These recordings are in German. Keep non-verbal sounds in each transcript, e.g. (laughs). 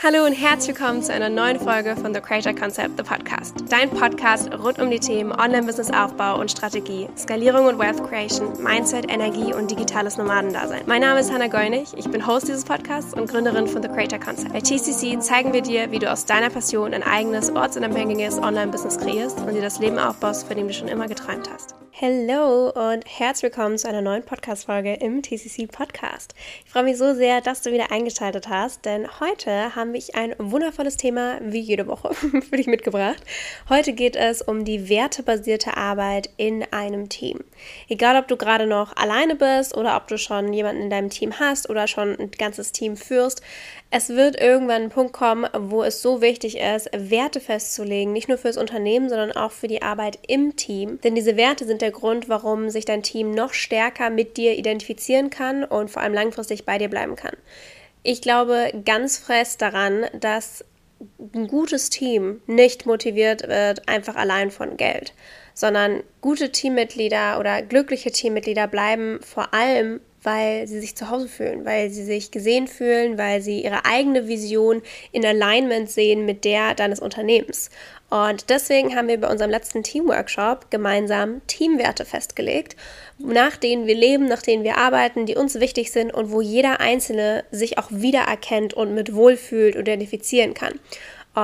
Hallo und herzlich willkommen zu einer neuen Folge von The Creator Concept, The Podcast. Dein Podcast rund um die Themen Online-Business-Aufbau und Strategie, Skalierung und Wealth Creation, Mindset, Energie und digitales Nomadendasein. Mein Name ist Hannah Geunig, ich bin Host dieses Podcasts und Gründerin von The Creator Concept. Bei TCC zeigen wir dir, wie du aus deiner Passion ein eigenes, ortsunabhängiges Online-Business kreierst und dir das Leben aufbaust, von dem du schon immer geträumt hast. Hallo und herzlich willkommen zu einer neuen Podcast-Folge im TCC Podcast. Ich freue mich so sehr, dass du wieder eingeschaltet hast, denn heute haben wir ein wundervolles Thema, wie jede Woche, (laughs) für dich mitgebracht. Heute geht es um die wertebasierte Arbeit in einem Team. Egal, ob du gerade noch alleine bist oder ob du schon jemanden in deinem Team hast oder schon ein ganzes Team führst, es wird irgendwann ein Punkt kommen, wo es so wichtig ist, Werte festzulegen, nicht nur fürs Unternehmen, sondern auch für die Arbeit im Team. Denn diese Werte sind der Grund, warum sich dein Team noch stärker mit dir identifizieren kann und vor allem langfristig bei dir bleiben kann. Ich glaube ganz fest daran, dass ein gutes Team nicht motiviert wird einfach allein von Geld, sondern gute Teammitglieder oder glückliche Teammitglieder bleiben vor allem weil sie sich zu Hause fühlen, weil sie sich gesehen fühlen, weil sie ihre eigene Vision in Alignment sehen mit der deines Unternehmens. Und deswegen haben wir bei unserem letzten Teamworkshop gemeinsam Teamwerte festgelegt, nach denen wir leben, nach denen wir arbeiten, die uns wichtig sind und wo jeder Einzelne sich auch wiedererkennt und mit wohlfühlt und identifizieren kann.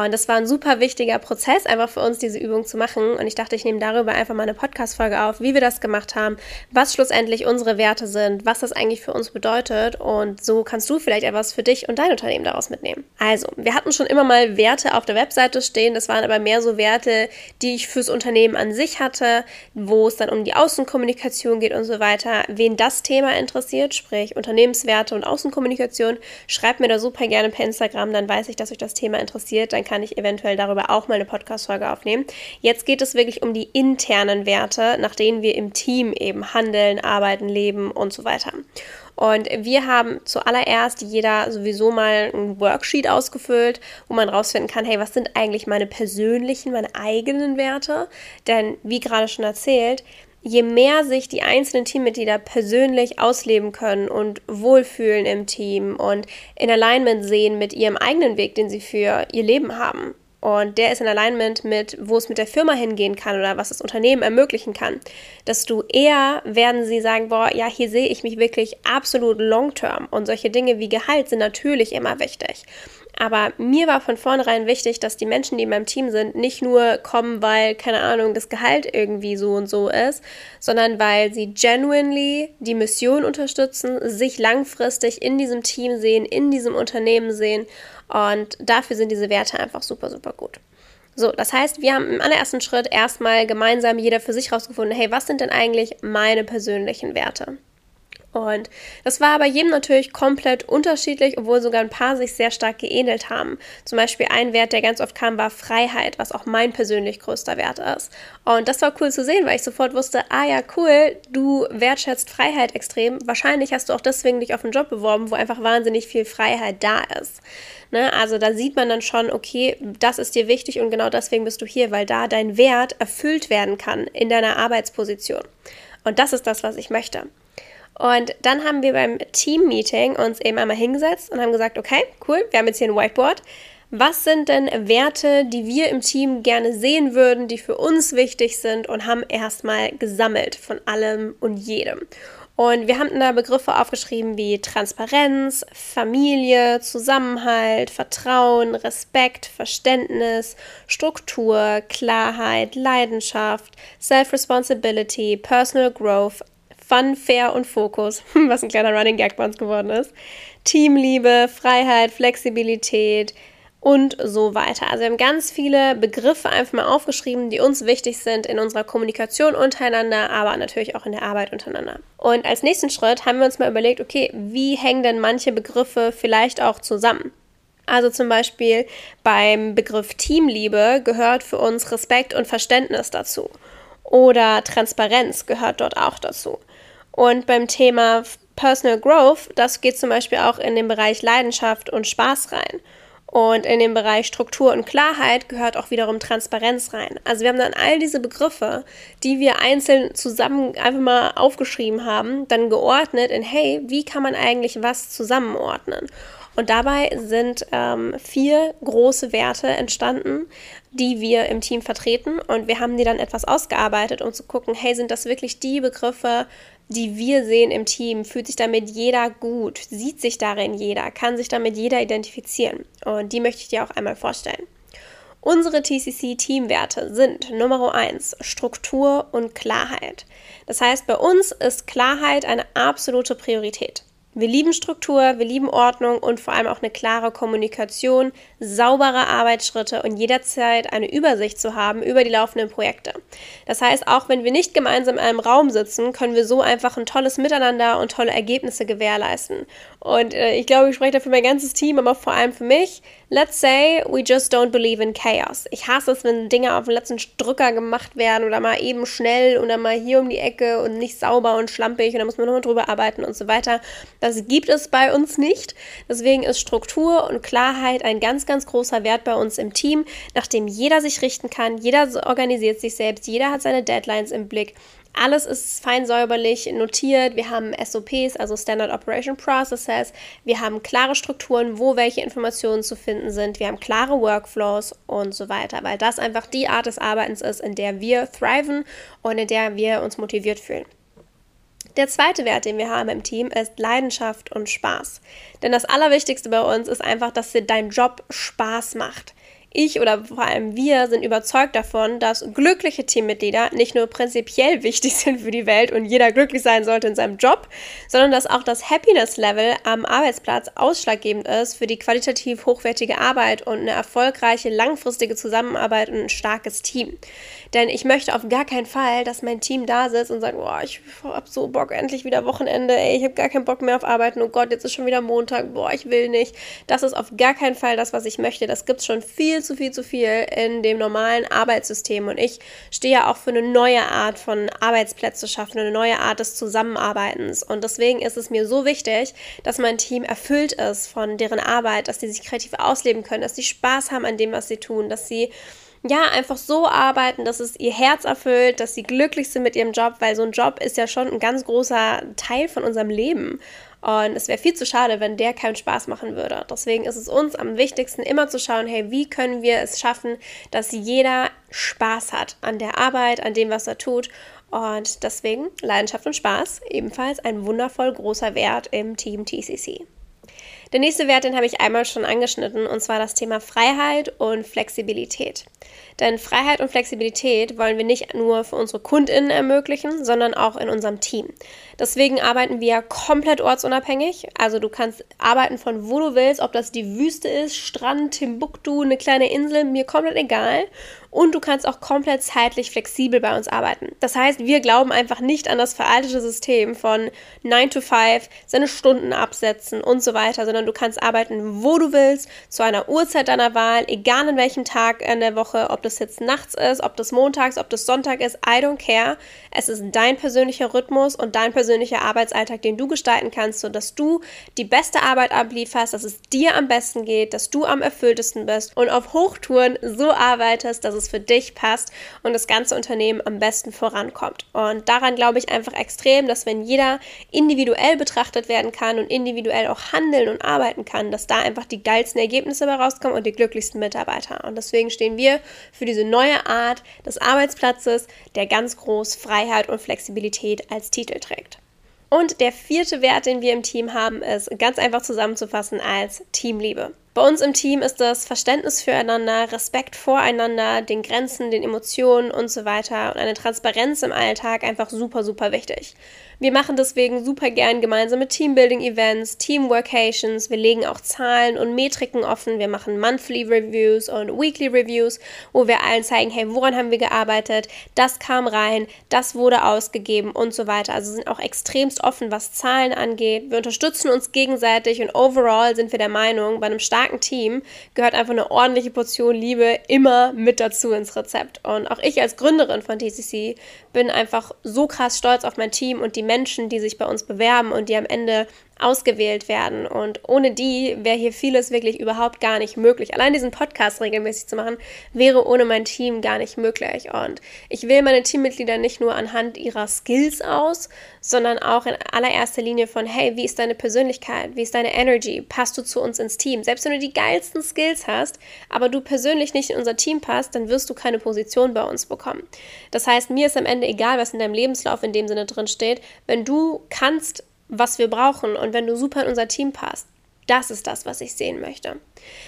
Und das war ein super wichtiger Prozess, einfach für uns diese Übung zu machen. Und ich dachte, ich nehme darüber einfach mal eine Podcast-Folge auf, wie wir das gemacht haben, was schlussendlich unsere Werte sind, was das eigentlich für uns bedeutet. Und so kannst du vielleicht etwas für dich und dein Unternehmen daraus mitnehmen. Also, wir hatten schon immer mal Werte auf der Webseite stehen. Das waren aber mehr so Werte, die ich fürs Unternehmen an sich hatte, wo es dann um die Außenkommunikation geht und so weiter. Wen das Thema interessiert, sprich Unternehmenswerte und Außenkommunikation, schreibt mir da super gerne per Instagram, dann weiß ich, dass euch das Thema interessiert. Dann kann ich eventuell darüber auch mal eine Podcast-Folge aufnehmen. Jetzt geht es wirklich um die internen Werte, nach denen wir im Team eben handeln, arbeiten, leben und so weiter. Und wir haben zuallererst jeder sowieso mal ein Worksheet ausgefüllt, wo man rausfinden kann, hey, was sind eigentlich meine persönlichen, meine eigenen Werte? Denn wie gerade schon erzählt, je mehr sich die einzelnen Teammitglieder persönlich ausleben können und wohlfühlen im Team und in Alignment sehen mit ihrem eigenen Weg, den sie für ihr Leben haben. Und der ist in Alignment mit, wo es mit der Firma hingehen kann oder was das Unternehmen ermöglichen kann. Desto eher werden sie sagen, boah, ja, hier sehe ich mich wirklich absolut long-term. Und solche Dinge wie Gehalt sind natürlich immer wichtig. Aber mir war von vornherein wichtig, dass die Menschen, die in meinem Team sind, nicht nur kommen, weil, keine Ahnung, das Gehalt irgendwie so und so ist, sondern weil sie genuinely die Mission unterstützen, sich langfristig in diesem Team sehen, in diesem Unternehmen sehen. Und dafür sind diese Werte einfach super, super gut. So, das heißt, wir haben im allerersten Schritt erstmal gemeinsam jeder für sich rausgefunden, hey, was sind denn eigentlich meine persönlichen Werte? Und das war bei jedem natürlich komplett unterschiedlich, obwohl sogar ein paar sich sehr stark geähnelt haben. Zum Beispiel ein Wert, der ganz oft kam, war Freiheit, was auch mein persönlich größter Wert ist. Und das war cool zu sehen, weil ich sofort wusste, ah ja, cool, du wertschätzt Freiheit extrem. Wahrscheinlich hast du auch deswegen dich auf einen Job beworben, wo einfach wahnsinnig viel Freiheit da ist. Ne? Also da sieht man dann schon, okay, das ist dir wichtig und genau deswegen bist du hier, weil da dein Wert erfüllt werden kann in deiner Arbeitsposition. Und das ist das, was ich möchte. Und dann haben wir beim Team-Meeting uns eben einmal hingesetzt und haben gesagt, okay, cool, wir haben jetzt hier ein Whiteboard. Was sind denn Werte, die wir im Team gerne sehen würden, die für uns wichtig sind und haben erstmal gesammelt von allem und jedem. Und wir haben da Begriffe aufgeschrieben wie Transparenz, Familie, Zusammenhalt, Vertrauen, Respekt, Verständnis, Struktur, Klarheit, Leidenschaft, Self-Responsibility, Personal Growth, Fun, Fair und Fokus, (laughs) was ein kleiner Running Gag bei uns geworden ist. Teamliebe, Freiheit, Flexibilität und so weiter. Also wir haben ganz viele Begriffe einfach mal aufgeschrieben, die uns wichtig sind in unserer Kommunikation untereinander, aber natürlich auch in der Arbeit untereinander. Und als nächsten Schritt haben wir uns mal überlegt, okay, wie hängen denn manche Begriffe vielleicht auch zusammen? Also zum Beispiel beim Begriff Teamliebe gehört für uns Respekt und Verständnis dazu. Oder Transparenz gehört dort auch dazu. Und beim Thema Personal Growth, das geht zum Beispiel auch in den Bereich Leidenschaft und Spaß rein. Und in den Bereich Struktur und Klarheit gehört auch wiederum Transparenz rein. Also wir haben dann all diese Begriffe, die wir einzeln zusammen einfach mal aufgeschrieben haben, dann geordnet in, hey, wie kann man eigentlich was zusammenordnen? Und dabei sind ähm, vier große Werte entstanden, die wir im Team vertreten. Und wir haben die dann etwas ausgearbeitet, um zu gucken, hey, sind das wirklich die Begriffe, die wir sehen im Team? Fühlt sich damit jeder gut? Sieht sich darin jeder? Kann sich damit jeder identifizieren? Und die möchte ich dir auch einmal vorstellen. Unsere TCC-Teamwerte sind Nummer 1 Struktur und Klarheit. Das heißt, bei uns ist Klarheit eine absolute Priorität. Wir lieben Struktur, wir lieben Ordnung und vor allem auch eine klare Kommunikation, saubere Arbeitsschritte und jederzeit eine Übersicht zu haben über die laufenden Projekte. Das heißt, auch wenn wir nicht gemeinsam in einem Raum sitzen, können wir so einfach ein tolles Miteinander und tolle Ergebnisse gewährleisten. Und äh, ich glaube, ich spreche da für mein ganzes Team, aber vor allem für mich. Let's say we just don't believe in chaos. Ich hasse es, wenn Dinge auf den letzten Drücker gemacht werden oder mal eben schnell oder mal hier um die Ecke und nicht sauber und schlampig und da muss man nochmal drüber arbeiten und so weiter. Das gibt es bei uns nicht. Deswegen ist Struktur und Klarheit ein ganz, ganz großer Wert bei uns im Team, nach dem jeder sich richten kann. Jeder organisiert sich selbst, jeder hat seine Deadlines im Blick. Alles ist fein säuberlich notiert. Wir haben SOPs, also Standard Operation Processes. Wir haben klare Strukturen, wo welche Informationen zu finden sind. Wir haben klare Workflows und so weiter, weil das einfach die Art des Arbeitens ist, in der wir thriven und in der wir uns motiviert fühlen. Der zweite Wert, den wir haben im Team, ist Leidenschaft und Spaß. Denn das Allerwichtigste bei uns ist einfach, dass dir dein Job Spaß macht ich oder vor allem wir sind überzeugt davon, dass glückliche Teammitglieder nicht nur prinzipiell wichtig (laughs) sind für die Welt und jeder glücklich sein sollte in seinem Job, sondern dass auch das Happiness-Level am Arbeitsplatz ausschlaggebend ist für die qualitativ hochwertige Arbeit und eine erfolgreiche langfristige Zusammenarbeit und ein starkes Team. Denn ich möchte auf gar keinen Fall, dass mein Team da sitzt und sagt, boah, ich hab so Bock, endlich wieder Wochenende, ey, ich habe gar keinen Bock mehr auf Arbeiten, oh Gott, jetzt ist schon wieder Montag, boah, ich will nicht. Das ist auf gar keinen Fall das, was ich möchte. Das gibt es schon viel zu viel zu viel in dem normalen Arbeitssystem. Und ich stehe ja auch für eine neue Art von Arbeitsplätze schaffen, eine neue Art des Zusammenarbeitens. Und deswegen ist es mir so wichtig, dass mein Team erfüllt ist von deren Arbeit, dass sie sich kreativ ausleben können, dass sie Spaß haben an dem, was sie tun, dass sie ja, einfach so arbeiten, dass es ihr Herz erfüllt, dass sie glücklich sind mit ihrem Job, weil so ein Job ist ja schon ein ganz großer Teil von unserem Leben. Und es wäre viel zu schade, wenn der keinen Spaß machen würde. Deswegen ist es uns am wichtigsten, immer zu schauen, hey, wie können wir es schaffen, dass jeder Spaß hat an der Arbeit, an dem, was er tut. Und deswegen Leidenschaft und Spaß ebenfalls ein wundervoll großer Wert im Team TCC. Der nächste Wert, den habe ich einmal schon angeschnitten, und zwar das Thema Freiheit und Flexibilität. Denn Freiheit und Flexibilität wollen wir nicht nur für unsere KundInnen ermöglichen, sondern auch in unserem Team. Deswegen arbeiten wir komplett ortsunabhängig. Also du kannst arbeiten von wo du willst, ob das die Wüste ist, Strand, Timbuktu, eine kleine Insel, mir komplett egal und du kannst auch komplett zeitlich flexibel bei uns arbeiten. Das heißt, wir glauben einfach nicht an das veraltete System von 9 to 5, seine Stunden absetzen und so weiter, sondern du kannst arbeiten, wo du willst, zu einer Uhrzeit deiner Wahl, egal in welchem Tag in der Woche, ob das jetzt nachts ist, ob das montags, ob das Sonntag ist, I don't care. Es ist dein persönlicher Rhythmus und dein persönlicher Arbeitsalltag, den du gestalten kannst, sodass du die beste Arbeit ablieferst, dass es dir am besten geht, dass du am erfülltesten bist und auf Hochtouren so arbeitest, dass es es für dich passt und das ganze Unternehmen am besten vorankommt. Und daran glaube ich einfach extrem, dass wenn jeder individuell betrachtet werden kann und individuell auch handeln und arbeiten kann, dass da einfach die geilsten Ergebnisse dabei rauskommen und die glücklichsten Mitarbeiter. Und deswegen stehen wir für diese neue Art des Arbeitsplatzes, der ganz groß Freiheit und Flexibilität als Titel trägt. Und der vierte Wert, den wir im Team haben, ist ganz einfach zusammenzufassen als Teamliebe. Bei uns im Team ist das Verständnis füreinander, Respekt voreinander, den Grenzen, den Emotionen und so weiter und eine Transparenz im Alltag einfach super, super wichtig. Wir machen deswegen super gern gemeinsame Teambuilding-Events, Team-Workations. Wir legen auch Zahlen und Metriken offen. Wir machen Monthly Reviews und Weekly Reviews, wo wir allen zeigen, hey, woran haben wir gearbeitet? Das kam rein, das wurde ausgegeben und so weiter. Also sind auch extremst offen, was Zahlen angeht. Wir unterstützen uns gegenseitig und overall sind wir der Meinung, bei einem starken Team gehört einfach eine ordentliche Portion Liebe immer mit dazu ins Rezept. Und auch ich als Gründerin von TCC bin einfach so krass stolz auf mein Team und die Menschen, die sich bei uns bewerben und die am Ende ausgewählt werden. Und ohne die wäre hier vieles wirklich überhaupt gar nicht möglich. Allein diesen Podcast regelmäßig zu machen, wäre ohne mein Team gar nicht möglich. Und ich wähle meine Teammitglieder nicht nur anhand ihrer Skills aus, sondern auch in allererster Linie von, hey, wie ist deine Persönlichkeit? Wie ist deine Energy? Passt du zu uns ins Team? Selbst wenn du die geilsten Skills hast, aber du persönlich nicht in unser Team passt, dann wirst du keine Position bei uns bekommen. Das heißt, mir ist am Ende egal, was in deinem Lebenslauf in dem Sinne drin steht. Wenn du kannst, was wir brauchen und wenn du super in unser Team passt, das ist das, was ich sehen möchte.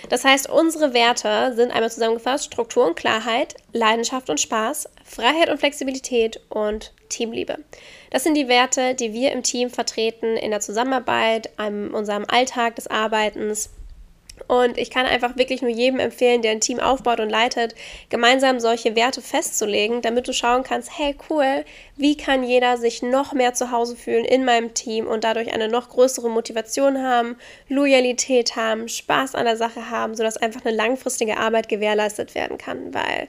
Das heißt, unsere Werte sind einmal zusammengefasst Struktur und Klarheit, Leidenschaft und Spaß, Freiheit und Flexibilität und Teamliebe. Das sind die Werte, die wir im Team vertreten in der Zusammenarbeit, in unserem Alltag des Arbeitens und ich kann einfach wirklich nur jedem empfehlen, der ein Team aufbaut und leitet, gemeinsam solche Werte festzulegen, damit du schauen kannst, hey cool, wie kann jeder sich noch mehr zu Hause fühlen in meinem Team und dadurch eine noch größere Motivation haben, Loyalität haben, Spaß an der Sache haben, sodass einfach eine langfristige Arbeit gewährleistet werden kann, weil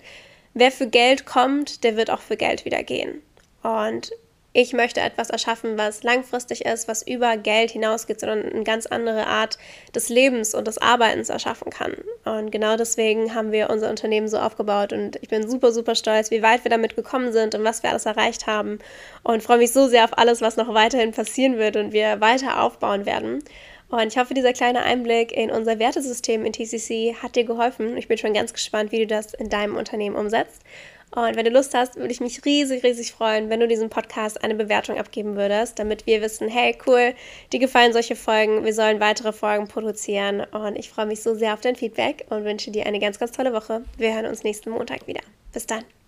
wer für Geld kommt, der wird auch für Geld wieder gehen. Und ich möchte etwas erschaffen, was langfristig ist, was über Geld hinausgeht, sondern eine ganz andere Art des Lebens und des Arbeitens erschaffen kann. Und genau deswegen haben wir unser Unternehmen so aufgebaut und ich bin super, super stolz, wie weit wir damit gekommen sind und was wir alles erreicht haben und freue mich so sehr auf alles, was noch weiterhin passieren wird und wir weiter aufbauen werden. Und ich hoffe, dieser kleine Einblick in unser Wertesystem in TCC hat dir geholfen. Ich bin schon ganz gespannt, wie du das in deinem Unternehmen umsetzt. Und wenn du Lust hast, würde ich mich riesig, riesig freuen, wenn du diesem Podcast eine Bewertung abgeben würdest, damit wir wissen, hey, cool, dir gefallen solche Folgen, wir sollen weitere Folgen produzieren. Und ich freue mich so sehr auf dein Feedback und wünsche dir eine ganz, ganz tolle Woche. Wir hören uns nächsten Montag wieder. Bis dann.